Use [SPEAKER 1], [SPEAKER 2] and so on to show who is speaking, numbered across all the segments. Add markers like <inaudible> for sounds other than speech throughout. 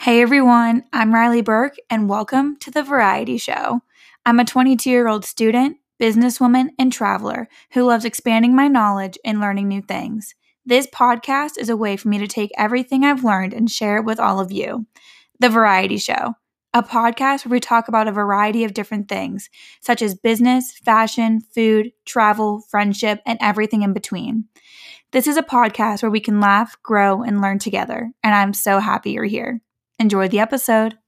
[SPEAKER 1] Hey everyone, I'm Reilly Berk, and welcome to The Variety Show. I'm a 22 year old student, businesswoman, and traveler who loves expanding my knowledge and learning new things. This podcast is a way for me to take everything I've learned and share it with all of you. The Variety Show, a podcast where we talk about a variety of different things, such as business, fashion, food, travel, friendship, and everything in between. This is a podcast where we can laugh, grow, and learn together, and I'm so happy you're here. Enjoy the episode.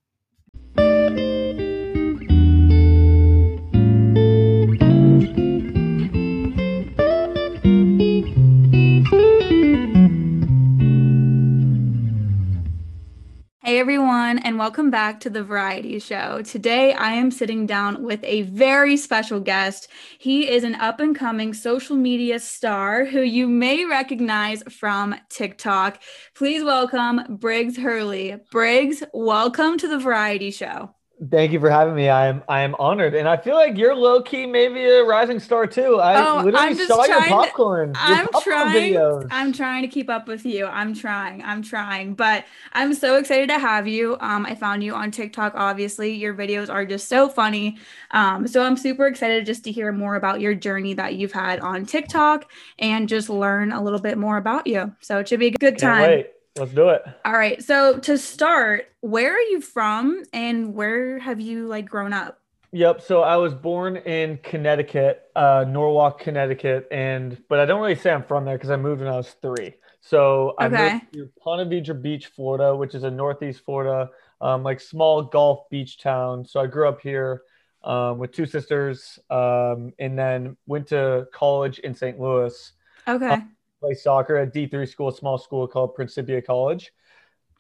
[SPEAKER 1] Hey everyone, and welcome back to the Variety Show. Today I am sitting down with a very special guest. He is an up and coming social media star who you may recognize from TikTok. Please welcome Briggs Hurley. Briggs, welcome to the Variety Show.
[SPEAKER 2] Thank you for having me. I am I am honored, and I feel like you're low key maybe a rising star too. I
[SPEAKER 1] Oh,
[SPEAKER 2] literally saw your
[SPEAKER 1] trying to-
[SPEAKER 2] popcorn. your
[SPEAKER 1] I'm
[SPEAKER 2] popcorn
[SPEAKER 1] trying.
[SPEAKER 2] videos.
[SPEAKER 1] I'm trying to keep up with you. I'm trying. I'm trying. But I'm so excited to have you. Um, I found you on TikTok. Obviously, your videos are just so funny. Um, so I'm super excited just to hear more about your journey that you've had on TikTok and just learn a little bit more about you. So it should be a good
[SPEAKER 2] Can't
[SPEAKER 1] time.
[SPEAKER 2] wait. Let's do it.
[SPEAKER 1] All right. So to start, where are you from and where have you like grown up?
[SPEAKER 2] Yep. So I was born in Connecticut, uh, Norwalk, Connecticut, and but I don't really say I'm from there because I moved when I was three. So I
[SPEAKER 1] Okay.
[SPEAKER 2] moved to Ponte Vedra Beach, Florida, which is a northeast Florida, um, like small Gulf beach town. So I grew up here um, with two sisters, um, and then went to college in St. Louis.
[SPEAKER 1] Okay.
[SPEAKER 2] Play soccer at D3 school, a small school called Principia College.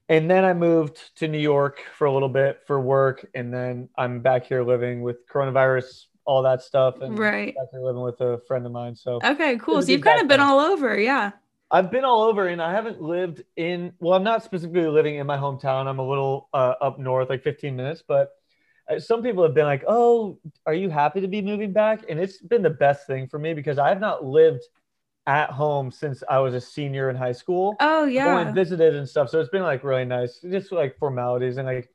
[SPEAKER 2] And then I moved to New York for a little bit for work. And then I'm back here living with coronavirus, all that stuff. And
[SPEAKER 1] Right.
[SPEAKER 2] back here living with a friend of mine. So
[SPEAKER 1] Okay, cool. So you've kind of been all over. Yeah.
[SPEAKER 2] I've been all over and I haven't lived in, well, I'm not specifically living in my hometown. I'm a little uh, up north, like 15 minutes. But uh, some people have been like, oh, are you happy to be moving back? And it's been the best thing for me because I have not lived at home since I was a senior in high school.
[SPEAKER 1] Oh, yeah.
[SPEAKER 2] only visited and stuff. So it's been like really nice, just like formalities and like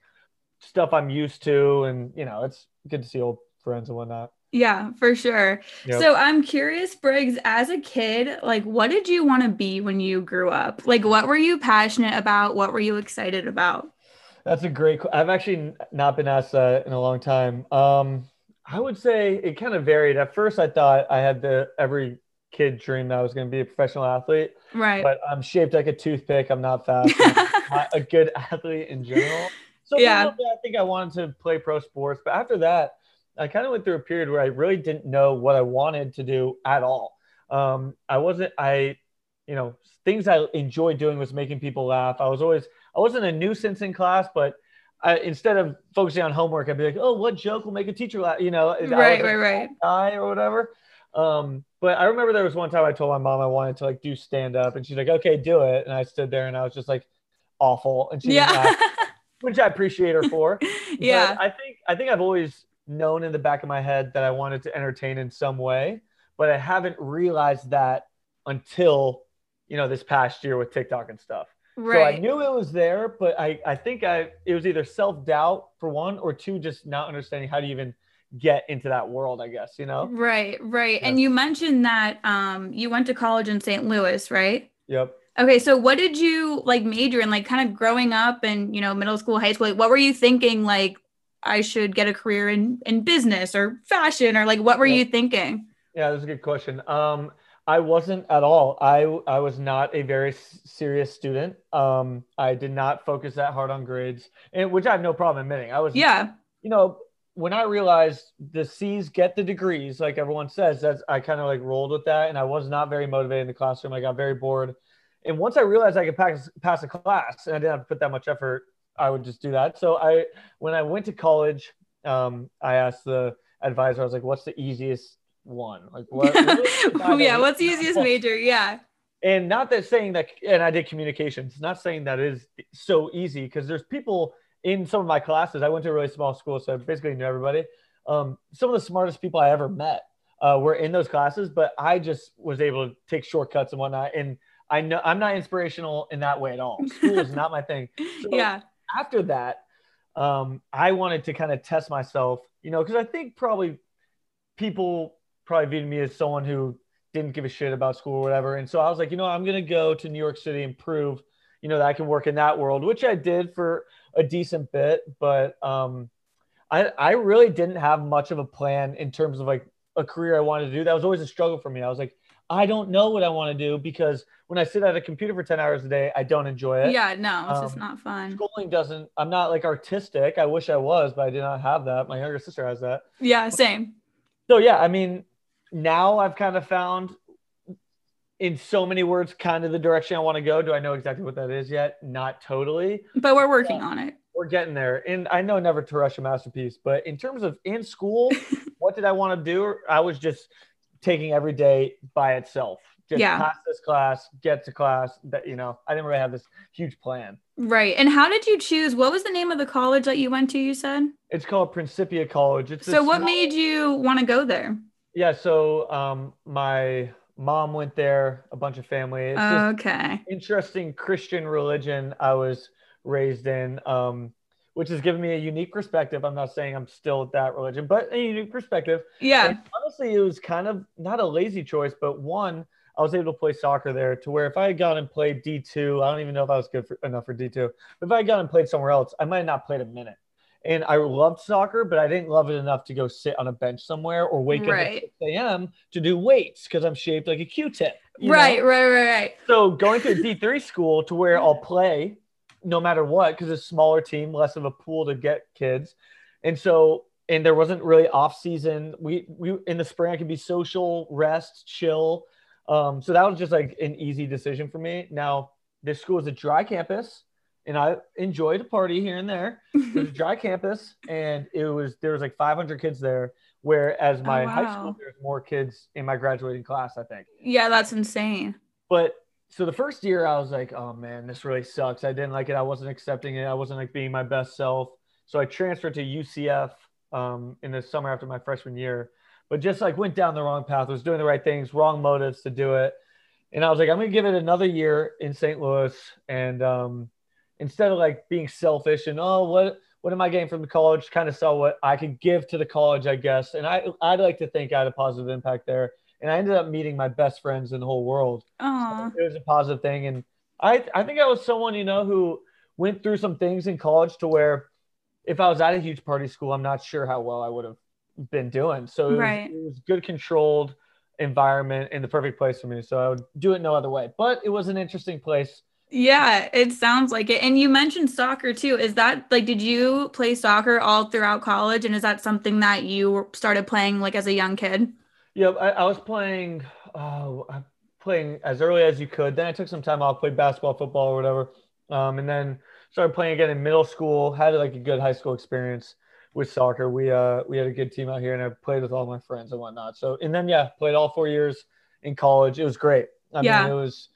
[SPEAKER 2] stuff I'm used to. And, you know, it's good to see old friends and whatnot.
[SPEAKER 1] Yeah, for sure.
[SPEAKER 2] Yep.
[SPEAKER 1] So I'm curious, Briggs, as a kid, like what did you want to be when you grew up? Like what were you passionate about? What were you excited about?
[SPEAKER 2] That's a great. I've actually not been asked that in a long time. Um, I would say it kind of varied. At first, I thought I had the every kid dream that I was going to be a professional athlete,
[SPEAKER 1] Right.
[SPEAKER 2] but I'm shaped like a toothpick. I'm not fast. I'm <laughs> not a good athlete in general. So
[SPEAKER 1] Yeah.
[SPEAKER 2] I think I wanted to play pro sports, but after that, I kind of went through a period where I really didn't know what I wanted to do at all. Um, I wasn't. I, you know, things I enjoyed doing was making people laugh. I was always. I wasn't a nuisance in class, but I, instead of focusing on homework, I'd be like, "Oh, what joke will make a teacher laugh?" You know,
[SPEAKER 1] right, right, right.
[SPEAKER 2] guy or whatever. Um, but I remember there was one time I told my mom I wanted to like do stand up, and she's like, "Okay, do it." And I stood there and I was just like awful, and she
[SPEAKER 1] Yeah.
[SPEAKER 2] laugh, which I appreciate her for. <laughs>
[SPEAKER 1] yeah.
[SPEAKER 2] But I think I think I've always known in the back of my head that I wanted to entertain in some way, but I haven't realized that until you know this past year with TikTok and stuff. Right. So I knew it was there, but I I think I it was either self doubt for one or two, just not understanding how to even get into that world. I guess you know.
[SPEAKER 1] Right, right.
[SPEAKER 2] Yeah.
[SPEAKER 1] And you mentioned that um you went to college in St. Louis, right?
[SPEAKER 2] Yep.
[SPEAKER 1] Okay, so what did you like major in like kind of growing up and you know middle school, high school? Like, what were you thinking like I should get a career in in business or fashion or like what were
[SPEAKER 2] Yeah.
[SPEAKER 1] you thinking?
[SPEAKER 2] Yeah, that's a good question. Um, I wasn't at all. I I was not a very serious student. Um, I did not focus that hard on grades, and which I have no problem admitting. I was,
[SPEAKER 1] Yeah.
[SPEAKER 2] you know, when I realized the C's get the degrees, like everyone says, that's I kind of like rolled with that, and I was not very motivated in the classroom. I got very bored, and once I realized I could pass pass a class, and I didn't have to put that much effort, I would just do that. So I, when I went to college, um, I asked the advisor, I was like, "What's the easiest one? Like, what?" <laughs> what <laughs>
[SPEAKER 1] yeah, what's the easiest major? Yeah.
[SPEAKER 2] and not that saying that and i did communications not saying that is so easy because there's people in some of my classes i went to a really small school so i basically knew everybody um, some of the smartest people i ever met uh, were in those classes but i just was able to take shortcuts and whatnot and i know i'm not inspirational in that way at all <laughs> school is not my thing so
[SPEAKER 1] Yeah.
[SPEAKER 2] after that, um, I wanted to kind of test myself, you know, because I think probably people probably viewed me as someone who didn't give a shit about school or whatever. And so I was like, you know, I'm going to go to New York City and prove, you know, that I can work in that world, which I did for a decent bit. But um, I, I really didn't have much of a plan in terms of like a career I wanted to do. That was always a struggle for me. I was like, I don't know what I want to do because when I sit at a computer for 10 hours a day, I don't enjoy it.
[SPEAKER 1] Yeah, no, it's um, just not fun.
[SPEAKER 2] Schooling doesn't, I'm not like artistic. I wish I was, but I did not have that. My younger sister has that.
[SPEAKER 1] Yeah, same.
[SPEAKER 2] So, yeah, I mean, now I've kind of found in so many words kind of the direction I want to go. Do I know exactly what that is yet? Not totally.
[SPEAKER 1] But we're working yeah, on it.
[SPEAKER 2] We're getting there. And I know never to rush a masterpiece, but in terms of in school, <laughs> what did I want to do? I was just taking every day by itself. Just yeah. pass this class, get to class. That you know, I didn't really have this huge plan.
[SPEAKER 1] Right. And how did you choose? What was the name of the college that you went to? You said
[SPEAKER 2] it's called Principia College. It's
[SPEAKER 1] so. What small... made you want to go there?
[SPEAKER 2] Yeah. So um, my mom went there. A bunch of family. It's
[SPEAKER 1] okay.
[SPEAKER 2] Interesting Christian religion I was raised in. Um, which has given me a unique perspective. I'm not saying I'm still that religion, but a unique perspective.
[SPEAKER 1] Yeah. And
[SPEAKER 2] honestly, it was kind of not a lazy choice, but one, I was able to play soccer there to where if I had gone and played D2, I don't even know if I was good for, enough for D2, but if I had gone and played somewhere else, I might have not played a minute and I loved soccer, but I didn't love it enough to go sit on a bench somewhere or wake right. up at 6 a.m. to do weights because I'm shaped like a Q-tip.
[SPEAKER 1] Right, know? right, right, right.
[SPEAKER 2] So going to a D3 school to where I'll play no matter what because it's a smaller team, less of a pool to get kids, and so and there wasn't really off season. We we in the spring I could be social, rest, chill. Um, so that was just like an easy decision for me. Now this school is a dry campus and I enjoyed a party here and there. It was a dry campus, and it was there was like 500 kids there. Whereas my oh, wow. high school, there's more kids in my graduating class. I think.
[SPEAKER 1] Yeah, that's insane.
[SPEAKER 2] But so the first year, I was like, oh man, this really sucks. I didn't like it. I wasn't accepting it. I wasn't like being my best self. So I transferred to UCF um, in the summer after my freshman year, but just like went down the wrong path. Was doing the right things, wrong motives to do it. And I was like, I'm gonna give it another year in St. Louis, and um, instead of like being selfish and oh what what am I getting from the college? Kind of saw what I could give to the college, I guess. And I I'd like to think I had a positive impact there. And I ended up meeting my best friends in the whole world.
[SPEAKER 1] So
[SPEAKER 2] it was a positive thing. And I I think I was someone, you know, who went through some things in college to where if I was at a huge party school, I'm not sure how well I would have been doing. So it,
[SPEAKER 1] right.
[SPEAKER 2] it was good controlled environment in the perfect place for me. So I would do it no other way. But it was an interesting place
[SPEAKER 1] yeah, it sounds like it. And you mentioned soccer too. Is that like, did you play soccer all throughout college? And is that something that you started playing like as a young kid?
[SPEAKER 2] Yeah, I, I was playing, uh, playing as early as you could. Then I took some time off, played basketball, football, or whatever. Um, and then started playing again in middle school. Had like a good high school experience with soccer. We uh we had a good team out here, and I played with all my friends and whatnot. So and then yeah, played all four years in college. It was great. I yeah. mean, it was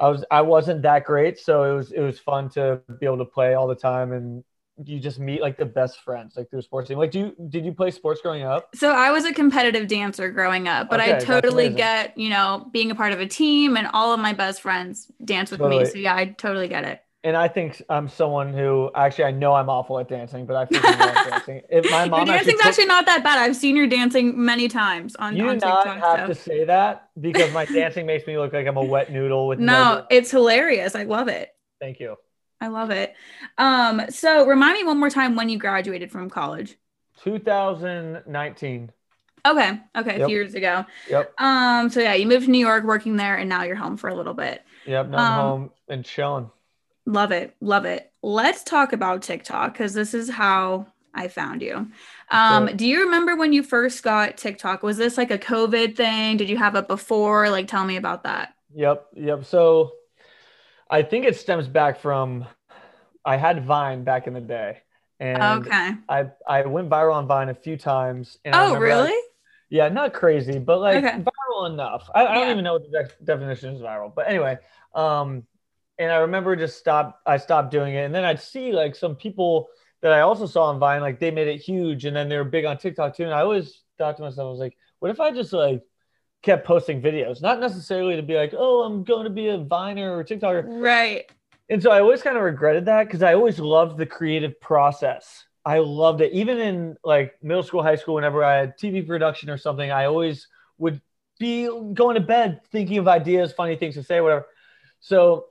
[SPEAKER 2] I was I wasn't that great, so it was it was fun to be able to play all the time and you just meet like the best friends like through sports team. Like, do you did you play sports growing up?
[SPEAKER 1] So I was a competitive dancer growing up, but okay, I totally get you know being a part of a team and all of my best friends dance with totally. me. So yeah, I totally get it
[SPEAKER 2] and I think I'm someone who actually I know I'm awful at dancing, but I freaking love <laughs> dancing. If my mom
[SPEAKER 1] Your dancing's actually, actually not that bad. I've seen your dancing many times on.
[SPEAKER 2] You
[SPEAKER 1] on
[SPEAKER 2] do not have to say that because my <laughs> dancing makes me look like I'm a wet noodle with.
[SPEAKER 1] No, no it's hilarious. I love it.
[SPEAKER 2] Thank you.
[SPEAKER 1] I love it. Um, so remind me one more time when you graduated from college.
[SPEAKER 2] 2019.
[SPEAKER 1] Okay. Okay. Yep. A few years ago.
[SPEAKER 2] Yep.
[SPEAKER 1] Um. So yeah, you moved to New York, working there, and now you're home for a little bit.
[SPEAKER 2] Yep. Now I'm um, home and chilling.
[SPEAKER 1] Love it. Love it. Let's talk about TikTok because this is how I found you. Um, Do you remember when you first got TikTok? Was this like a COVID thing? Did you have it before? Like, tell me about that.
[SPEAKER 2] Yep. Yep. So I think it stems back from I had Vine back in the day. And
[SPEAKER 1] okay.
[SPEAKER 2] I, I went viral on Vine a few times. And
[SPEAKER 1] oh, really? I,
[SPEAKER 2] yeah, not crazy, but like okay. viral enough. I, I don't even know what the de- definition is viral. But anyway, um, and I remember just stop. I stopped doing it, and then I'd see like some people that I also saw on Vine, like they made it huge, and then they were big on TikTok too. And I always thought to myself, I was like, what if I just like kept posting videos, not necessarily to be like, oh, I'm going to be a Viner or TikToker,
[SPEAKER 1] right?
[SPEAKER 2] And so I always kind of regretted that because I always loved the creative process. I loved it. Even in like middle school, high school, whenever I had TV production or something, I always would be going to bed thinking of ideas, funny things to say, whatever. So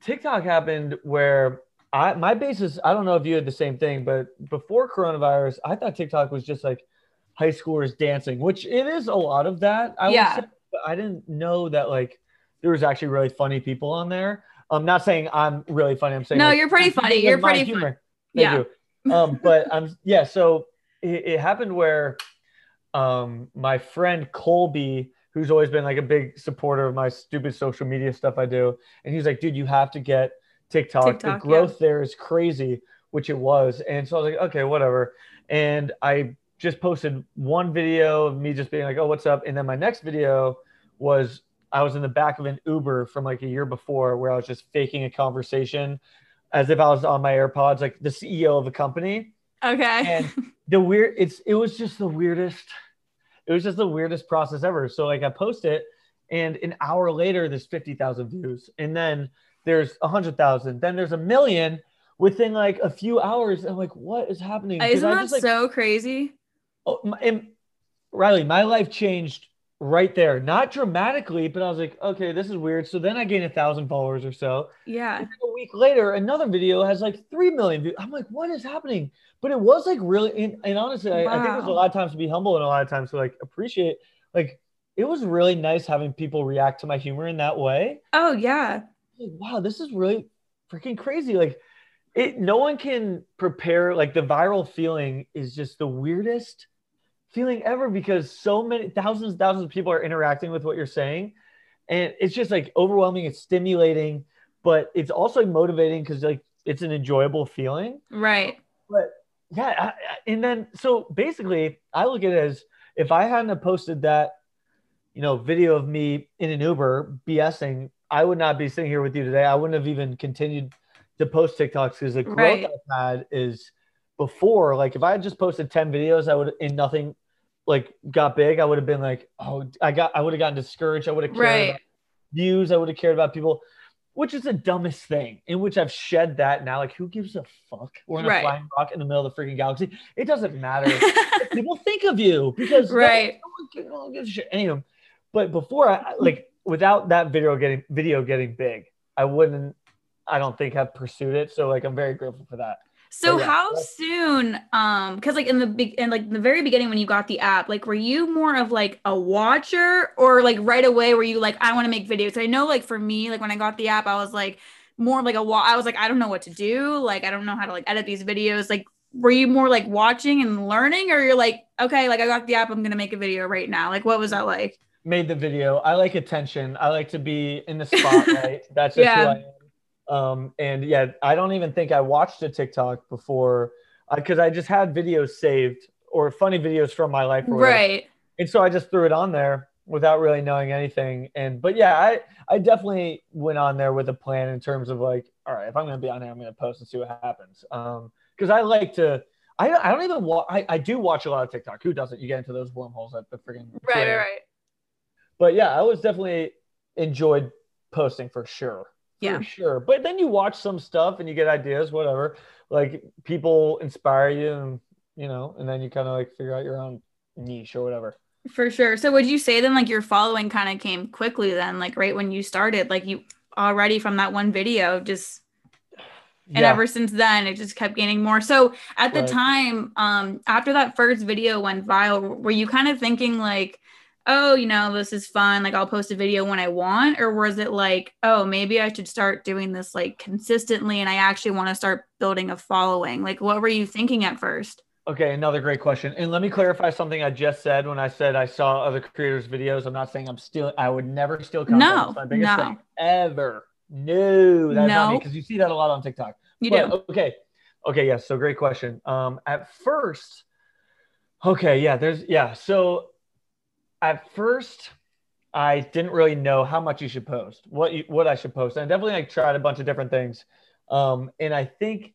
[SPEAKER 2] TikTok happened where I my basis, I don't know if you had the same thing, but before coronavirus, I thought TikTok was just like high schoolers dancing, which it is a lot of that. I
[SPEAKER 1] Yeah.
[SPEAKER 2] would say, but I didn't know that like there was actually really funny people on there. I'm not saying I'm really funny. I'm saying
[SPEAKER 1] No,
[SPEAKER 2] like,
[SPEAKER 1] you're pretty funny. You're pretty
[SPEAKER 2] humor.
[SPEAKER 1] funny.
[SPEAKER 2] Thank you. Um, but I'm yeah. So it, it happened where um my friend Colby, who's always been like a big supporter of my stupid social media stuff I do, and he's like, dude, you have to get TikTok.
[SPEAKER 1] TikTok,
[SPEAKER 2] the growth there is crazy, which it was. And so I was like, okay, whatever. And I just posted one video of me just being like, oh, what's up? And then my next video was I was in the back of an Uber from like a year before where I was just faking a conversation as if I was on my AirPods, like the CEO of a company.
[SPEAKER 1] Okay.
[SPEAKER 2] And the weird, it's it was just the weirdest. It was just the weirdest process ever. So like I post it, and an hour later there's fifty thousand views, and then there's a hundred thousand, then there's a million within like a few hours. I'm like, what is happening?
[SPEAKER 1] Isn't that
[SPEAKER 2] just, like,
[SPEAKER 1] so crazy?
[SPEAKER 2] Oh, my, and Reilly, my life changed right there. Not dramatically, but I was like, okay, this is weird. So then I gained a thousand followers or so.
[SPEAKER 1] Yeah.
[SPEAKER 2] And then a week later, another video has like three million views. I'm like, what is happening? But it was like really, and, and honestly, I, I think there's a lot of times to be humble and a lot of times to like appreciate. Like, it was really nice having people react to my humor in that way.
[SPEAKER 1] Oh yeah.
[SPEAKER 2] Like, wow, this is really freaking crazy. Like, it no one can prepare. Like, the viral feeling is just the weirdest feeling ever because so many thousands and thousands of people are interacting with what you're saying and it's just like overwhelming it's stimulating but it's also motivating because like it's an enjoyable feeling
[SPEAKER 1] Right.
[SPEAKER 2] but yeah I, and then so basically i look at it as if i hadn't posted that you know video of me in an uber bsing i would not be sitting here with you today i wouldn't have even continued to post tiktoks because the growth
[SPEAKER 1] Right.
[SPEAKER 2] i've had is before like if i had just posted 10 videos i would in nothing like got big i would have been like oh i got i would have gotten discouraged i would have cared
[SPEAKER 1] Right.
[SPEAKER 2] about views i would have cared about people which is the dumbest thing in which i've shed that now like who gives a fuck we're in a flying rock in the middle of the freaking galaxy it doesn't matter <laughs> people think of you because
[SPEAKER 1] Right.
[SPEAKER 2] no one, no one gives a shit. Anyway, but before I like without that video getting video getting big, I wouldn't. I don't think have pursued it. So like I'm very grateful for that.
[SPEAKER 1] So
[SPEAKER 2] Oh, yeah.
[SPEAKER 1] how soon um cuz like in the big in like the very beginning when you got the app like were you more of like a watcher or like right away were you like I want to make videos? I know like for me like when I got the app I was like more like a wa- I was like I don't know what to do like I don't know how to like edit these videos like were you more like watching and learning or you're like okay like I got the app I'm going to make a video right now like what was that like?
[SPEAKER 2] Made the video. I like attention. I like to be in the spotlight. <laughs> That's just
[SPEAKER 1] Yeah.
[SPEAKER 2] who I am. Um, and yeah, I don't even think I watched a TikTok before because I just had videos saved or funny videos from my life.
[SPEAKER 1] Right.
[SPEAKER 2] and so I just threw it on there without really knowing anything. And but yeah, I I definitely went on there with a plan in terms of like, all right, if I'm gonna be on there, I'm gonna post and see what happens. Um, because I like to. I don't, I don't even watch. I, I do watch a lot of TikTok. Who doesn't? You get into those wormholes at the freaking
[SPEAKER 1] Right, right, right.
[SPEAKER 2] But yeah, I was definitely enjoyed posting for sure. For
[SPEAKER 1] Yeah.
[SPEAKER 2] sure. But then you watch some stuff and you get ideas, whatever. Like people inspire you, and you know, and then you kind of like figure out your own niche or whatever.
[SPEAKER 1] For sure. So would you say then like your following kind of came quickly then like right when you started like you already from that one video just and
[SPEAKER 2] Yeah.
[SPEAKER 1] ever since then it just kept gaining more. So at the
[SPEAKER 2] Right.
[SPEAKER 1] time um after that first video went viral were you kind of thinking like oh you know this is fun like I'll post a video when I want or was it like oh maybe I should start doing this like consistently and I actually want to start building a following like what were you thinking at first?
[SPEAKER 2] Okay, another great question. And let me clarify something I just said when I said I saw other creators' videos. I'm not saying I'm still, I would never steal content.
[SPEAKER 1] No,
[SPEAKER 2] That's my biggest
[SPEAKER 1] no.
[SPEAKER 2] thing ever. No, that's not me
[SPEAKER 1] No.
[SPEAKER 2] because you see that a lot on TikTok.
[SPEAKER 1] You
[SPEAKER 2] But,
[SPEAKER 1] do.
[SPEAKER 2] Okay. Okay. Yes. So great question. Um, at first, okay. Yeah. There's, yeah. So at first, I didn't really know how much you should post, what you, what I should post. And I definitely like tried a bunch of different things. Um, and I think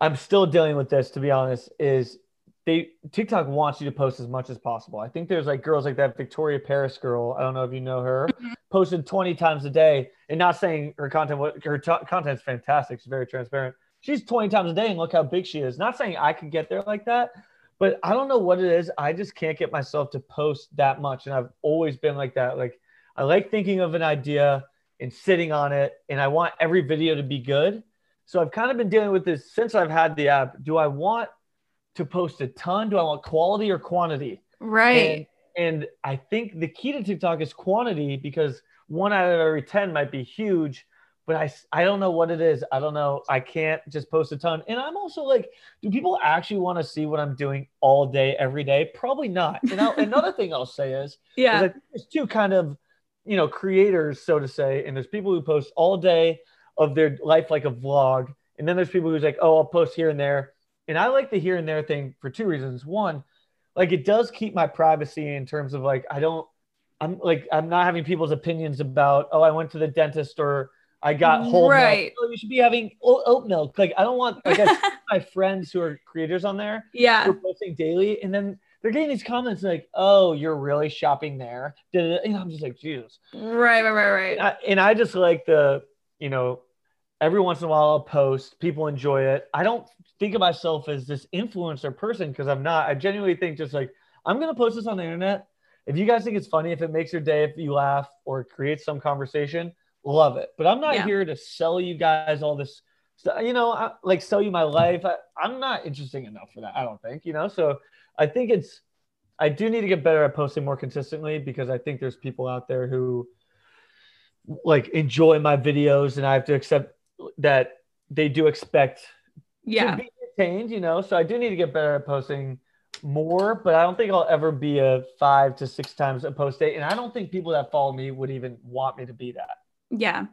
[SPEAKER 2] I'm still dealing with this, to be honest, is they TikTok wants you to post as much as possible. I think there's like girls like that Victoria Paris girl. I don't know if you know her. posted 20 times a day and not saying her content her t- content's fantastic she's very transparent she's 20 times a day and look how big she is not saying i could get there like that but i don't know what it is. I just can't get myself to post that much and i've always been like that. Like i like thinking of an idea and sitting on it and i want every video to be good. So i've kind of been dealing with this since i've had the app. Do i want to post a ton? Do i want quality or quantity?
[SPEAKER 1] Right.
[SPEAKER 2] And and I think the key to TikTok is quantity because one out of every 10 might be huge, but I, I don't know what it is. I don't know. I can't just post a ton. And I'm also like, do people actually want to see what I'm doing all day, every day? Probably not. And I'll, another thing I'll say is, <laughs>
[SPEAKER 1] yeah,
[SPEAKER 2] is there's two kind of, you know, creators, so to say, and there's people who post all day of their life like a vlog. And then there's people who's like, oh, I'll post here and there. And I like the here and there thing for two reasons. One, like it does keep my privacy in terms of like I don't I'm like I'm not having people's opinions about oh I went to the dentist or I got whole
[SPEAKER 1] right.
[SPEAKER 2] milk. Oh, you should be having oat milk. Like I don't want like <laughs> my friends who are creators on there.
[SPEAKER 1] Yeah,
[SPEAKER 2] who are posting daily, and then they're getting these comments like, "Oh, you're really shopping there." And I'm just like, Jesus.
[SPEAKER 1] Right, right, right, right.
[SPEAKER 2] And I, and I just like the you know every once in a while I'll post. People enjoy it. I don't think of myself as this influencer person because I'm not. I genuinely think just like I'm gonna post this on the internet. If you guys think it's funny, if it makes your day, if you laugh or creates some conversation, love it. But I'm not yeah. here to sell you guys all this stuff. You know, I, like sell you my life. I, I'm not interesting enough for that. I don't think. You know, so I think it's. I do need to get better at posting more consistently because I think there's people out there who like enjoy my videos and I have to accept that they do expect
[SPEAKER 1] yeah.
[SPEAKER 2] to be entertained, you know. So I do need to get better at posting more, but I don't think I'll ever be a five to six times a post date. And I don't think people that follow me would even want me to be that.
[SPEAKER 1] Yeah.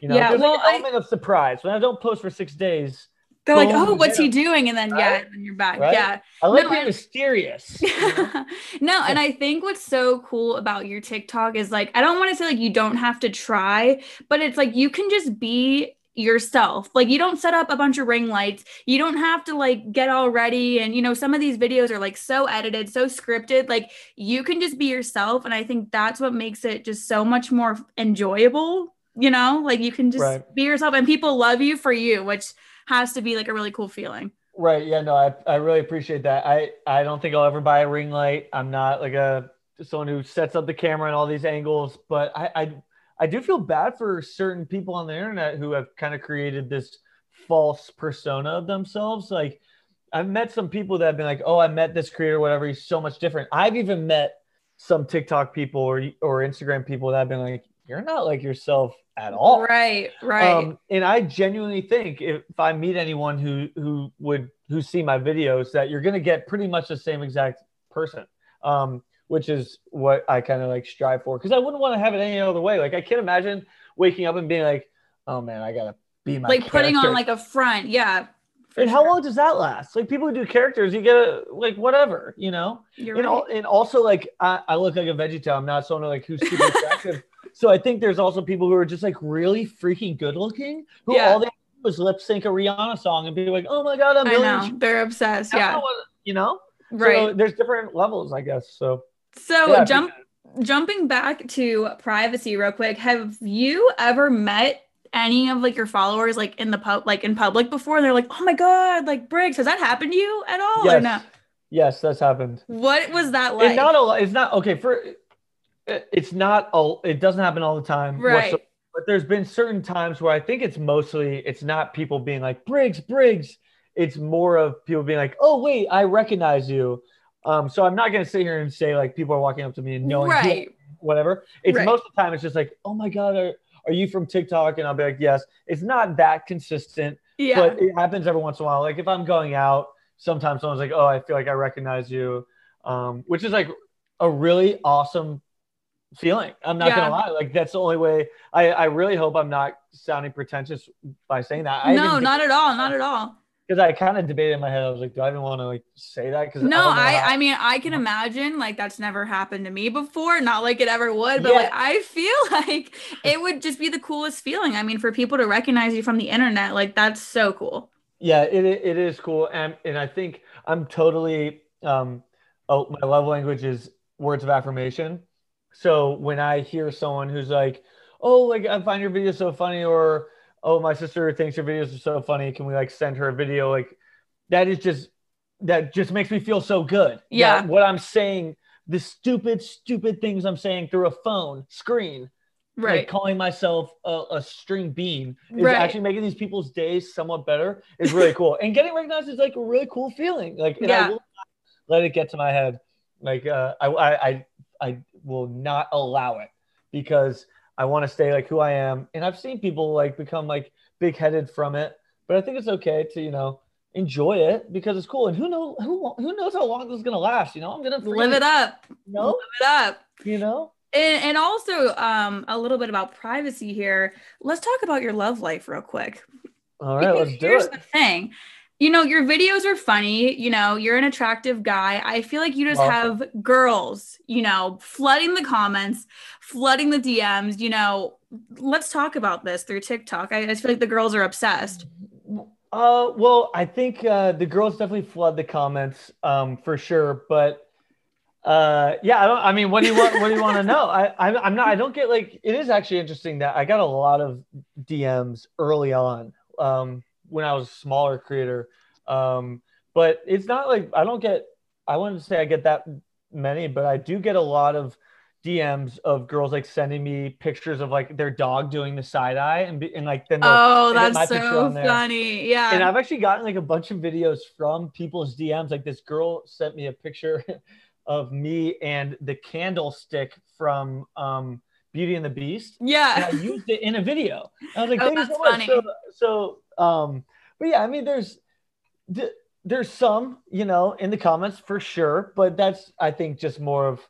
[SPEAKER 2] You know,
[SPEAKER 1] yeah,
[SPEAKER 2] there's
[SPEAKER 1] well,
[SPEAKER 2] like an element I, of surprise. When I don't post for six days,
[SPEAKER 1] they're boom, like, oh, what's he doing? And then right? yeah, and then you're back. Right? Yeah.
[SPEAKER 2] I like no, being mysterious. You
[SPEAKER 1] know? <laughs> no, and I think what's so cool about your TikTok is like, I don't want to say like you don't have to try, but it's like you can just be yourself. Like you don't set up a bunch of ring lights. You don't have to like get all ready and you know some of these videos are like so edited, so scripted. Like you can just be yourself and I think that's what makes it just so much more enjoyable, you know? Like you can just right. be yourself and people love you for you, which has to be like a really cool feeling.
[SPEAKER 2] Right. Yeah, no, I I really appreciate that. I I don't think I'll ever buy a ring light. I'm not like a someone who sets up the camera and all these angles, but I I I do feel bad for certain people on the internet who have kind of created this false persona of themselves. Like I've met some people that have been like, "Oh, I met this creator, whatever. He's so much different." I've even met some TikTok people or or Instagram people that have been like, "You're not like yourself at all.
[SPEAKER 1] Right, Right. Um,
[SPEAKER 2] and I genuinely think if, if I meet anyone who who would who see my videos, that you're going to get pretty much the same exact person. Um, which is what I kind of like strive for because I wouldn't want to have it any other way. Like I can't imagine waking up and being like, "Oh man, I gotta be my
[SPEAKER 1] like character. putting on like a front." Yeah.
[SPEAKER 2] And sure. how long does that last? Like people who do characters, you get a, like whatever, you know.
[SPEAKER 1] You're
[SPEAKER 2] and,
[SPEAKER 1] right.
[SPEAKER 2] and also like I, I look like a vegetarian. I'm not someone like who's super attractive. <laughs> so I think there's also people who are just like really freaking good looking. Who yeah. all they do was lip sync a Rihanna song and be like, "Oh my god, I'm."
[SPEAKER 1] I know they're obsessed. Yeah. What,
[SPEAKER 2] you know.
[SPEAKER 1] Right.
[SPEAKER 2] So there's different levels, I guess. So
[SPEAKER 1] so yeah, jump jumping back to privacy real quick. Have you ever met any of like your followers like in the pub like in public before? And they're like, oh my god, like Briggs, has that happened to you at all
[SPEAKER 2] yes.
[SPEAKER 1] or no?
[SPEAKER 2] Yes, that's happened.
[SPEAKER 1] What was that like?
[SPEAKER 2] It's not a it's not okay for it's not all it doesn't happen all the time.
[SPEAKER 1] Right.
[SPEAKER 2] But there's been certain times where I think it's mostly it's not people being like Briggs, Briggs. It's more of people being like, oh wait, I recognize you. Um, so I'm not gonna sit here and say like people are walking up to me and knowing
[SPEAKER 1] right.
[SPEAKER 2] whatever. It's
[SPEAKER 1] right.
[SPEAKER 2] most of the time it's just like, oh my god, are, are you from TikTok? And I'll be like, yes. It's not that consistent,
[SPEAKER 1] yeah.
[SPEAKER 2] but it happens every once in a while. Like if I'm going out, sometimes someone's like, oh, I feel like I recognize you, um, which is like a really awesome feeling. I'm not yeah. gonna lie. Like that's the only way. I I really hope I'm not sounding pretentious by saying that. I
[SPEAKER 1] no, not at all. Not at all
[SPEAKER 2] because I kind of debated in my head. I was like, do I even want to like say that? Because
[SPEAKER 1] no, I I, I, mean I can imagine like that's never happened to me before. Not like it ever would, but yeah. like I feel <laughs> like it would just be the coolest feeling. I mean, for people to recognize you from the internet, like that's so cool.
[SPEAKER 2] Yeah, it it is cool, and and I think I'm totally um, oh my love language is words of affirmation. so when I hear someone who's like, "Oh, like I find your video so funny," or "Oh, my sister thinks your videos are so funny," can we like send her a video? Like that is just that just makes me feel so good.
[SPEAKER 1] Yeah.
[SPEAKER 2] what I'm saying, the stupid, stupid things I'm saying through a phone screen,
[SPEAKER 1] right.
[SPEAKER 2] like calling myself a, a string bean, is
[SPEAKER 1] Right.
[SPEAKER 2] actually making these people's days somewhat better. Is really <laughs> cool, and getting recognized is like a really cool feeling. Like,
[SPEAKER 1] Yeah.
[SPEAKER 2] I will not let it get to my head. Like, uh, I, I, I, I will not allow it because I want to stay like who I am. And I've seen people like become like big headed from it, but I think it's okay to you know enjoy it because it's cool. And who know who who knows how long this is gonna last? You know, I'm gonna
[SPEAKER 1] Live it up.
[SPEAKER 2] You know,
[SPEAKER 1] Live it up.
[SPEAKER 2] you know.
[SPEAKER 1] And, and also um, a little bit about privacy here. Let's talk about your love life real quick.
[SPEAKER 2] All right,
[SPEAKER 1] Because
[SPEAKER 2] let's do
[SPEAKER 1] here's
[SPEAKER 2] it.
[SPEAKER 1] Here's the thing. You know, your videos are funny. You know, you're an attractive guy. I feel like you just
[SPEAKER 2] Well-
[SPEAKER 1] have girls, you know, flooding the comments, flooding the DMs. You know, let's talk about this through TikTok. I, I feel like the girls are obsessed.
[SPEAKER 2] Uh, well, I think uh, the girls definitely flood the comments, um, for sure. But uh, yeah, I don't. I mean, what do you want? What do you want to know? I, I, I'm not. I don't get like. It is actually interesting that I got a lot of DMs early on, um, when I was a smaller creator. Um, but it's not like I don't get. I wouldn't say I get that many, but I do get a lot of DMs of girls like sending me pictures of like their dog doing the side eye and, be, and like then
[SPEAKER 1] Oh, that's so funny. Yeah.
[SPEAKER 2] and I've actually gotten like a bunch of videos from people's DMs. Like this girl sent me a picture <laughs> of me and the candlestick from um, Beauty and the Beast. And
[SPEAKER 1] yeah.
[SPEAKER 2] I used it in a video. I was like,
[SPEAKER 1] Oh,
[SPEAKER 2] thank you so
[SPEAKER 1] that's
[SPEAKER 2] much.
[SPEAKER 1] funny.
[SPEAKER 2] So, so, um, but yeah, I mean, there's, there's some, you know, in the comments for sure, but that's, I think, just more of,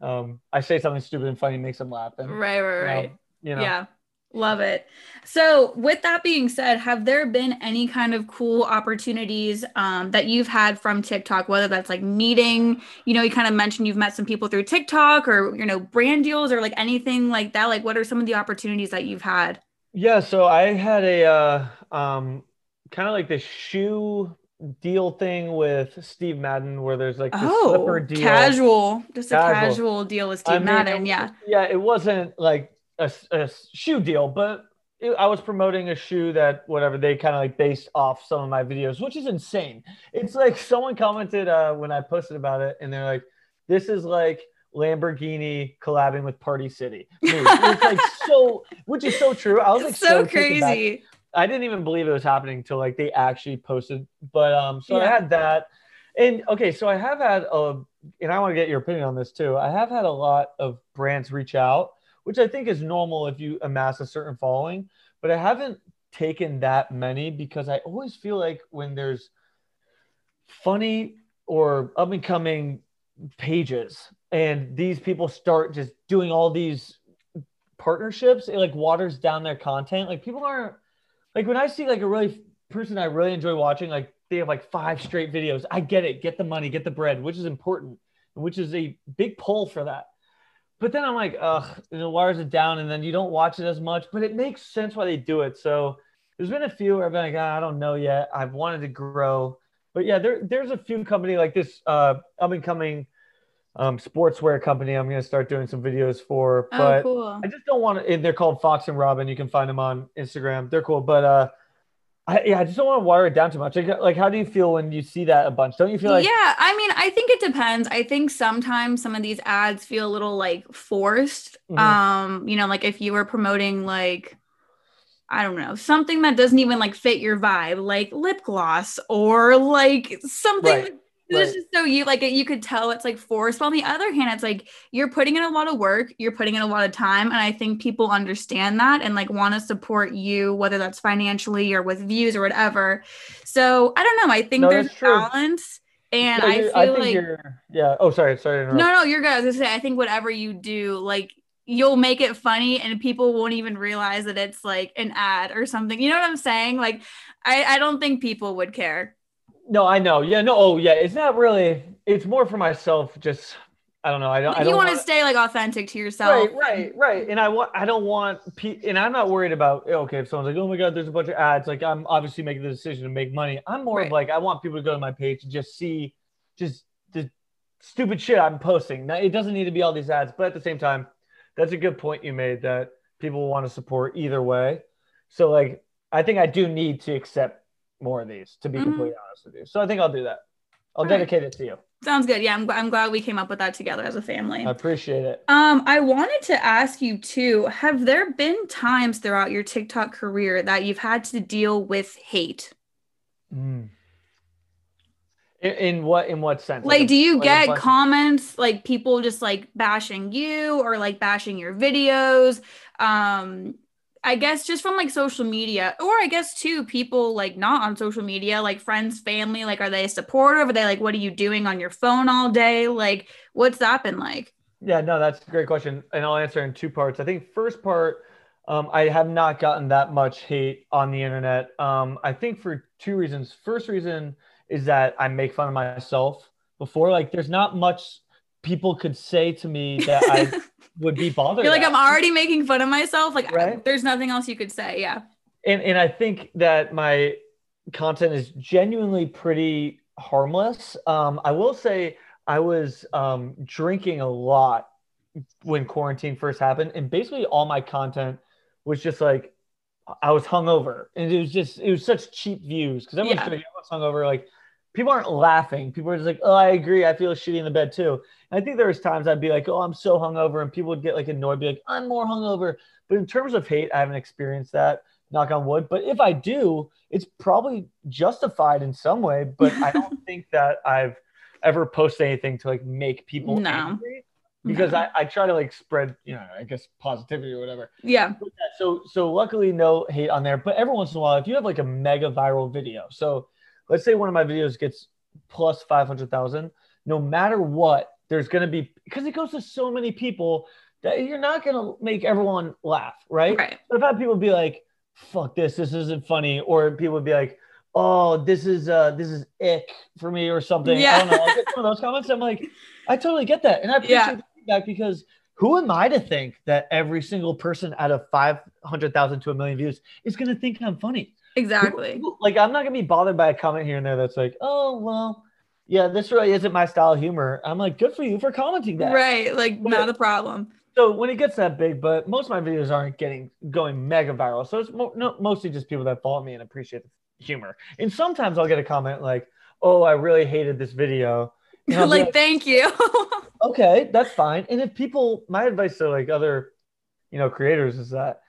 [SPEAKER 2] um, I say something stupid and funny makes them laugh. And,
[SPEAKER 1] Right, right,
[SPEAKER 2] you know,
[SPEAKER 1] right.
[SPEAKER 2] You know,
[SPEAKER 1] Yeah. Love it. So, with that being said, have there been any kind of cool opportunities um, that you've had from TikTok, whether that's like meeting, you know, you kind of mentioned you've met some people through TikTok or, you know, brand deals or like anything like that? Like, what are some of the opportunities that you've had?
[SPEAKER 2] Yeah, so I had a uh, um, kind of like this shoe deal thing with Steve Madden, where there's like the slipper
[SPEAKER 1] Oh,
[SPEAKER 2] deal.
[SPEAKER 1] casual, just a
[SPEAKER 2] Casual.
[SPEAKER 1] casual deal with Steve
[SPEAKER 2] I mean,
[SPEAKER 1] Madden.
[SPEAKER 2] it-
[SPEAKER 1] Yeah.
[SPEAKER 2] yeah, it wasn't like a, a shoe deal, but it, I was promoting a shoe that whatever they kind of like based off some of my videos, which is insane. It's like <laughs> someone commented uh, when I posted about it, and they're like, "This is like." Lamborghini collabing with Party City. It's like <laughs> so, which is so true. I was like
[SPEAKER 1] It's so crazy.
[SPEAKER 2] I didn't even believe it was happening until like they actually posted. But um, so I had that, and okay, so I have had a, and I want to get your opinion on this too. I have had a lot of brands reach out, which I think is normal if you amass a certain following, but I haven't taken that many because I always feel like when there's funny or up and coming pages and these people start just doing all these partnerships, it like waters down their content. Like people aren't like when I see like a really person I really enjoy watching, like they have like five straight videos. I get it, get the money, get the bread, which is important, which is a big pull for that. But then I'm like, ugh, it waters it down, and then you don't watch it as much. But it makes sense why they do it. So there's been a few where I've been like, ah, I don't know yet. I've wanted to grow, but yeah, there there's a few company like this uh, up and coming um, sportswear company. I'm gonna start doing some videos for,
[SPEAKER 1] Oh,
[SPEAKER 2] but
[SPEAKER 1] cool.
[SPEAKER 2] I just don't want to. They're called Fox and Robin. You can find them on Instagram. They're cool, but uh, I, yeah, I just don't want to wire it down too much. Like, like, how do you feel when you see that a bunch? Don't you feel like
[SPEAKER 1] yeah, I mean, I think it depends. I think sometimes some of these ads feel a little like forced.
[SPEAKER 2] Mhm.
[SPEAKER 1] Um, you know, like if you were promoting like I don't know, something that doesn't even like fit your vibe, like lip gloss or like something
[SPEAKER 2] Right,
[SPEAKER 1] that's
[SPEAKER 2] right.
[SPEAKER 1] just so you like you could tell it's like forced. But on the other hand, it's like you're putting in a lot of work, you're putting in a lot of time, and I think people understand that and like want to support you, whether that's financially or with views or whatever. So I don't know. I think
[SPEAKER 2] No,
[SPEAKER 1] there's balance, and
[SPEAKER 2] So
[SPEAKER 1] I feel
[SPEAKER 2] think
[SPEAKER 1] like
[SPEAKER 2] yeah. Oh, sorry, sorry.
[SPEAKER 1] No, no, you're good. I was gonna say, I think whatever you do, like you'll make it funny and people won't even realize that it's like an ad or something. You know what I'm saying? Like, I, I don't think people would care.
[SPEAKER 2] No, I know. Yeah, no. Oh, yeah. It's not really. It's more for myself. Just I don't know. I don't. I
[SPEAKER 1] you
[SPEAKER 2] don't
[SPEAKER 1] want to stay like authentic to yourself.
[SPEAKER 2] Right, right, right. And I want, I don't want, pe- and I'm not worried about, okay, if someone's like, oh my God, there's a bunch of ads, like I'm obviously making the decision to make money. I'm more
[SPEAKER 1] Right.
[SPEAKER 2] of like, I want people to go to my page and just see just the stupid shit I'm posting. Now, it doesn't need to be all these ads, but at the same time, that's a good point you made that people want to support either way. So like I think I do need to accept more of these to be mm-hmm. completely honest with you. So I think I'll do that. I'll all dedicate right. it to you.
[SPEAKER 1] Sounds good. Yeah, I'm, I'm glad we came up with that together as a family.
[SPEAKER 2] I appreciate it.
[SPEAKER 1] Um, I wanted to ask you too, have there been times throughout your TikTok career that you've had to deal with hate?
[SPEAKER 2] Mm. In, in, what in what sense?
[SPEAKER 1] Like, like do you like get comments like people just like bashing you or like bashing your videos? Um, I guess just from like social media, or I guess too, people like not on social media, like friends, family, like are they supportive? Are they like, what are you doing on your phone all day? Like, what's that been like?
[SPEAKER 2] Yeah, no, that's a great question. And I'll answer in two parts. I think first part, um, I have not gotten that much hate on the internet. Um, I think for two reasons. First reason is that I make fun of myself before. Like, there's not much people could say to me that I <laughs> would be bothered.
[SPEAKER 1] You're like, at. I'm already making fun of myself. Like, right? there's nothing else you could say. Yeah.
[SPEAKER 2] And and I think that my content is genuinely pretty harmless. Um, I will say I was um, drinking a lot when quarantine first happened, and basically all my content was just like I was hungover, and it was just it was such cheap views because everyone's yeah. I was hungover. Like people aren't laughing. People are just like, oh, I agree. I feel shitty in the bed too. And I think there was times I'd be like, oh, I'm so hungover, and people would get like annoyed, be like, I'm more hungover. But in terms of hate, I haven't experienced that. Knock on wood. But if I do, it's probably justified in some way. But I don't <laughs> think that I've ever posted anything to like make people no. angry because no. I, I try to like spread, you know, I guess positivity or whatever.
[SPEAKER 1] Yeah.
[SPEAKER 2] So so luckily no hate on there. But every once in a while, if you have like a mega viral video, so let's say one of my videos gets plus 500,000, no matter what, there's going to be, because it goes to so many people that you're not going to make everyone laugh, right?
[SPEAKER 1] Right.
[SPEAKER 2] But I've had people be like, fuck this, this isn't funny. Or people would be like, oh, this is, uh, this is ick for me or something. Yeah. I don't know. I get some of those comments. I'm like, I totally get that. And I appreciate yeah. the feedback because who am I to think that every single person out of 500,000 to a million views is going to think I'm funny?
[SPEAKER 1] Exactly.
[SPEAKER 2] Like I'm not gonna be bothered by a comment here and there that's like, oh well, yeah, this really isn't my style of humor. I'm like, good for you for commenting that.
[SPEAKER 1] Right. Like but, not a problem.
[SPEAKER 2] So when it gets that big, but most of my videos aren't getting going mega viral. So it's mo- no, mostly just people that follow me and appreciate the humor. And sometimes I'll get a comment like, oh, I really hated this video.
[SPEAKER 1] like, like, thank you. <laughs>
[SPEAKER 2] okay, that's fine. And if people, my advice to like other, you know, creators is that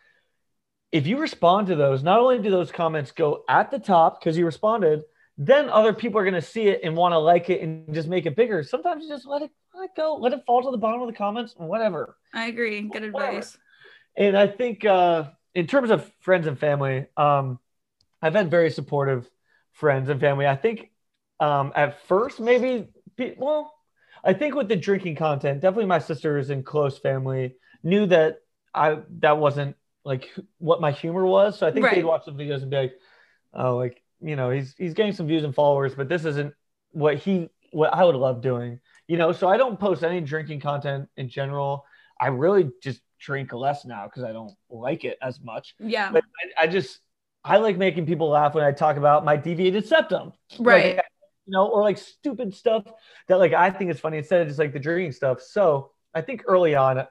[SPEAKER 2] if you respond to those, not only do those comments go at the top because you responded, then other people are going to see it and want to like it and just make it bigger. Sometimes you just let it, let it go, let it fall to the bottom of the comments, whatever.
[SPEAKER 1] I agree. Good advice.
[SPEAKER 2] And I think uh, in terms of friends and family, um, I've had very supportive friends and family. I think um, at first, maybe, well, I think with the drinking content, definitely my sisters and close family knew that I that wasn't like what my humor was. So I think right. they'd watch the videos and be like, oh, like, you know, he's he's getting some views and followers, but this isn't what he what I would love doing. You know, so I don't post any drinking content in general. I really just drink less now because I don't like it as much.
[SPEAKER 1] Yeah.
[SPEAKER 2] But I, I, just I like making people laugh when I talk about my deviated septum.
[SPEAKER 1] Right.
[SPEAKER 2] Like, you know, or like stupid stuff that like I think is funny instead of just like the drinking stuff. So I think early on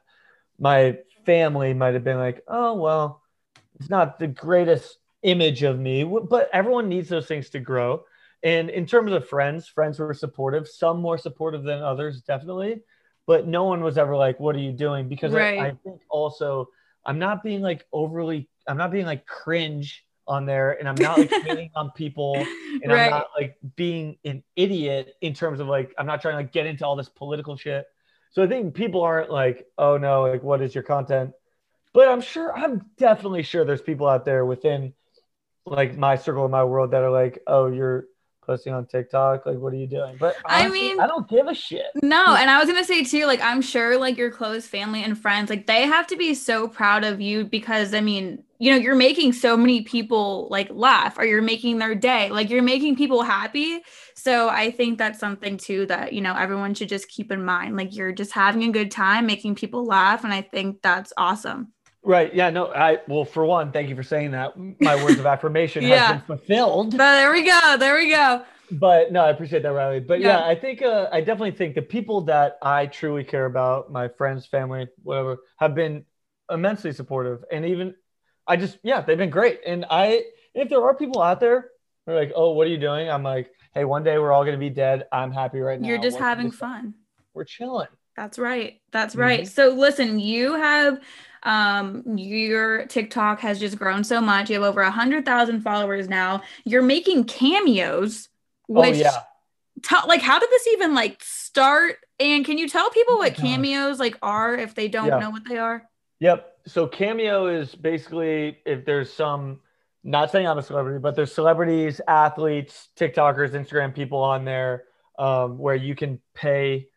[SPEAKER 2] my family might have been like, oh, well, it's not the greatest image of me, but everyone needs those things to grow. And in terms of friends, friends were supportive, some more supportive than others, definitely. But no one was ever like, what are you doing? Because right. I, I think also I'm not being like overly, I'm not being like cringe on there and I'm not like <laughs> hating on people and right. I'm not like being an idiot in terms of like I'm not trying to like get into all this political shit. So I think people aren't like, oh no, like what is your content? But I'm sure, I'm definitely sure there's people out there within like my circle of my world that are like, oh, you're posting on TikTok. Like, what are you doing? But honestly, I mean, I don't give a shit.
[SPEAKER 1] No, and I was gonna say too, like, I'm sure like your close family and friends, like, they have to be so proud of you because I mean, you know, you're making so many people like laugh or you're making their day, like, you're making people happy. So I think that's something too that you know everyone should just keep in mind. Like, you're just having a good time, making people laugh, and I think that's awesome.
[SPEAKER 2] Right. Yeah. No. I well, for one, thank you for saying that. My words of <laughs> affirmation yeah. have been fulfilled.
[SPEAKER 1] But there we go. There we go.
[SPEAKER 2] but no, I appreciate that, Reilly. But yeah,
[SPEAKER 1] Yeah.
[SPEAKER 2] I think uh, I definitely think the people that I truly care about, my friends, family, whatever, have been immensely supportive, and even I just yeah, they've been great. And I, if there are people out there who are like, oh, what are you doing? I'm like, hey, one day we're all gonna be dead. I'm happy right now.
[SPEAKER 1] You're just
[SPEAKER 2] can
[SPEAKER 1] having
[SPEAKER 2] say?
[SPEAKER 1] fun.
[SPEAKER 2] We're chilling.
[SPEAKER 1] That's right. That's
[SPEAKER 2] Mhm.
[SPEAKER 1] right. So listen, you have um your TikTok has just grown so much. You have over a hundred thousand followers now. You're making cameos, which
[SPEAKER 2] oh yeah.
[SPEAKER 1] tell like how did this even like start? And can you tell people
[SPEAKER 2] Oh
[SPEAKER 1] what cameos like are if they don't
[SPEAKER 2] Yeah.
[SPEAKER 1] know what they are?
[SPEAKER 2] Yep. So Cameo is basically if there's some not saying I'm a celebrity, but there's celebrities, athletes, TikTokers, Instagram people on there um, where you can pay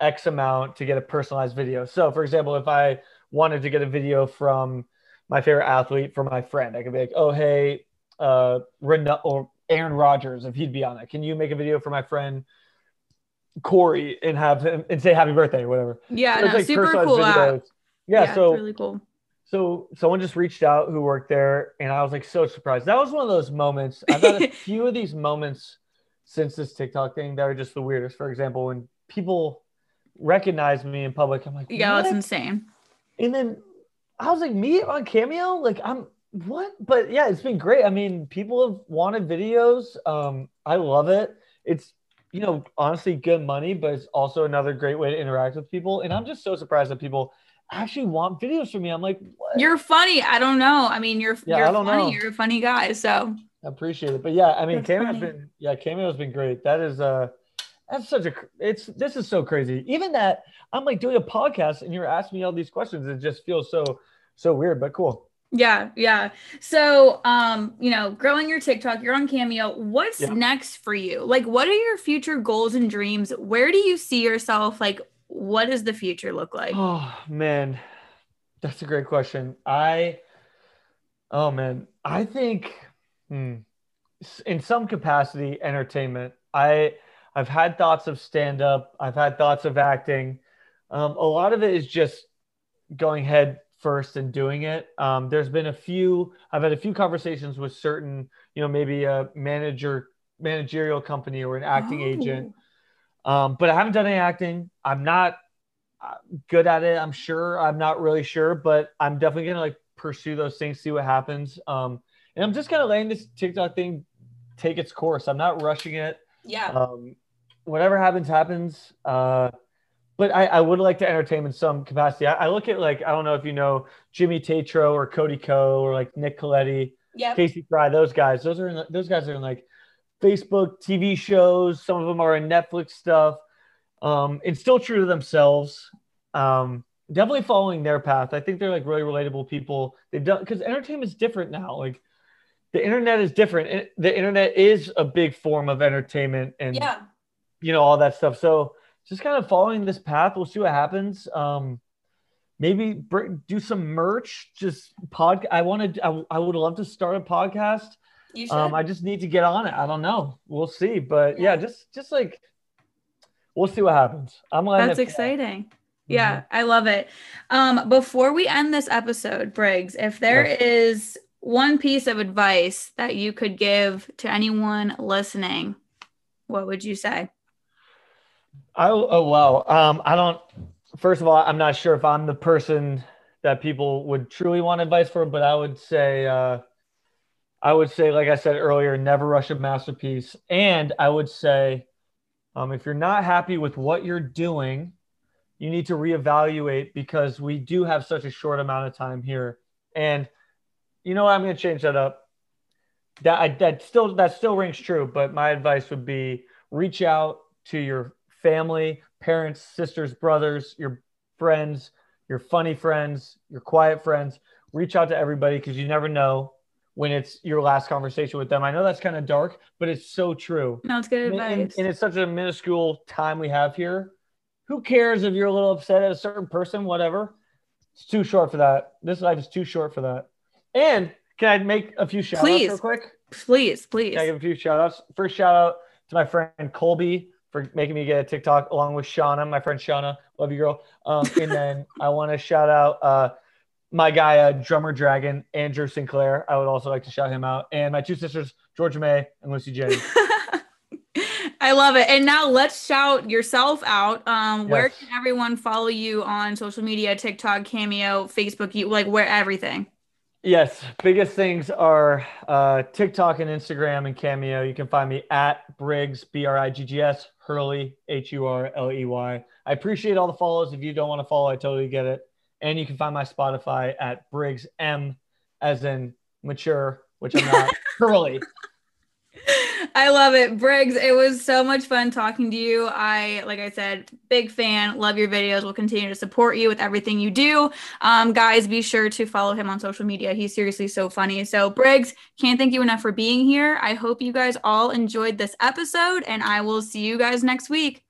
[SPEAKER 2] X amount to get a personalized video. So for example, if I wanted to get a video from my favorite athlete for my friend, I could be like, oh hey, uh Ren- or Aaron Rodgers, if he'd be on it, can you make a video for my friend Corey and have him and say happy birthday or whatever?
[SPEAKER 1] Yeah,
[SPEAKER 2] So it's
[SPEAKER 1] no,
[SPEAKER 2] like
[SPEAKER 1] super cool
[SPEAKER 2] videos. Yeah, so
[SPEAKER 1] it's really cool.
[SPEAKER 2] so someone just reached out who worked there, and I was like so surprised. That was one of those moments. I've had a <laughs> few of these moments since this TikTok thing that are just the weirdest. For example, when people recognize me in public, I'm like,
[SPEAKER 1] Yeah,
[SPEAKER 2] what?
[SPEAKER 1] that's insane.
[SPEAKER 2] And then I was like, me on Cameo? Like, I'm what? But yeah, it's been great. I mean, people have wanted videos. Um, I love it. It's you know, honestly good money, but it's also another great way to interact with people. And I'm just so surprised that people actually want videos from me. I'm like, what?
[SPEAKER 1] You're funny. I don't know. I mean, you're
[SPEAKER 2] Yeah,
[SPEAKER 1] you're
[SPEAKER 2] I don't
[SPEAKER 1] funny.
[SPEAKER 2] know.
[SPEAKER 1] You're a funny guy. So
[SPEAKER 2] I appreciate it. But yeah, I mean,
[SPEAKER 1] That's
[SPEAKER 2] Cameo's
[SPEAKER 1] funny.
[SPEAKER 2] been yeah, Cameo's been great. That is uh that's such a it's this is so crazy. Even that I'm like doing a podcast and you're asking me all these questions. It just feels so so weird, but cool.
[SPEAKER 1] Yeah, yeah. So, um, you know, growing your TikTok, you're on Cameo. What's
[SPEAKER 2] Yeah.
[SPEAKER 1] next for you? Like, what are your future goals and dreams? Where do you see yourself? Like, what does the future look like?
[SPEAKER 2] Oh man, that's a great question. I, oh man, I think hmm, in some capacity, entertainment. I, I've had thoughts of stand up. I've had thoughts of acting. Um, a lot of it is just going head first and doing it. Um, there's been a few. I've had a few conversations with certain, you know, maybe a manager, managerial company or an acting
[SPEAKER 1] Oh.
[SPEAKER 2] agent. Um, but I haven't done any acting. I'm not uh, good at it. I'm sure. I'm not really sure, but I'm definitely gonna like pursue those things, see what happens. Um, and I'm just kind of letting this TikTok thing take its course. I'm not rushing it.
[SPEAKER 1] Yeah.
[SPEAKER 2] Um, whatever happens, happens. Uh, but I, I would like to entertain in some capacity. I, I look at like I don't know if you know Jimmy Tatro or Cody Ko or like Nick Colletti.
[SPEAKER 1] Yep.
[SPEAKER 2] Casey Frey, those guys, those are in, those guys are in like Facebook TV shows. Some of them are in Netflix stuff. Um, and still true to themselves. Um, definitely following their path. I think they're like really relatable people. They've done because entertainment is different now. Like the internet is different. It- the internet is a big form of entertainment and
[SPEAKER 1] Yeah.
[SPEAKER 2] you know all that stuff. So just kind of following this path. We'll see what happens. Um, maybe br- do some merch. Just pod. I wanted. I, I would love to start a podcast.
[SPEAKER 1] You
[SPEAKER 2] Um, I just need to get on it. I don't know. We'll see. But yeah,
[SPEAKER 1] Yeah.
[SPEAKER 2] just just like we'll see what happens. I'm like
[SPEAKER 1] That's exciting. Yeah, I love it. Um, before we end this episode, Briggs, if there
[SPEAKER 2] Yes.
[SPEAKER 1] is one piece of advice that you could give to anyone listening, what would you say?
[SPEAKER 2] I oh wow. Um, I don't. First of all, I'm not sure if I'm the person that people would truly want advice for, but I would say, uh, I would say, like I said earlier, never rush a masterpiece, and I would say, um, if you're not happy with what you're doing, you need to reevaluate because we do have such a short amount of time here, and you know what? I'm going to change that up. That I, that still that still rings true, but my advice would be reach out to your family, parents, sisters, brothers, your friends, your funny friends, your quiet friends. Reach out to everybody because you never know when it's your last conversation with them. I know that's kind of dark, but it's so true.
[SPEAKER 1] No, it's good
[SPEAKER 2] And, and-
[SPEAKER 1] advice.
[SPEAKER 2] and it's such a minuscule time we have here. Who cares if you're a little upset at a certain person, whatever? It's too short for that. This life is too short for that. And can I make a few shout outs
[SPEAKER 1] Please.
[SPEAKER 2] real quick?
[SPEAKER 1] please, please.
[SPEAKER 2] Can I give a few shout outs? First shout out to my friend Colby for making me get a TikTok along with Shauna, my friend Shauna. Love you, girl. Um, and then <laughs> I want to shout out uh, my guy, uh, drummer dragon, Andrew Sinclair. I would also like to shout him out. And my two sisters, Georgia May and Lucy Jane. <laughs>
[SPEAKER 1] I love it. And now let's shout yourself out. Um,
[SPEAKER 2] Yes.
[SPEAKER 1] where can everyone follow you on social media, TikTok, Cameo, Facebook, you like where everything?
[SPEAKER 2] Yes, biggest things are uh, TikTok and Instagram and Cameo. You can find me at Briggs B R I G G S Hurley H U R L E Y. I appreciate all the follows. If you don't want to follow, I totally get it. And you can find my Spotify at Briggs M, as in mature, which I'm not. <laughs> Hurley.
[SPEAKER 1] I love it. Briggs, it was so much fun talking to you. I, like I said, big fan, love your videos. We'll continue to support you with everything you do. Um, guys, be sure to follow him on social media. He's seriously so funny. So, Briggs, can't thank you enough for being here. I hope you guys all enjoyed this episode, and I will see you guys next week.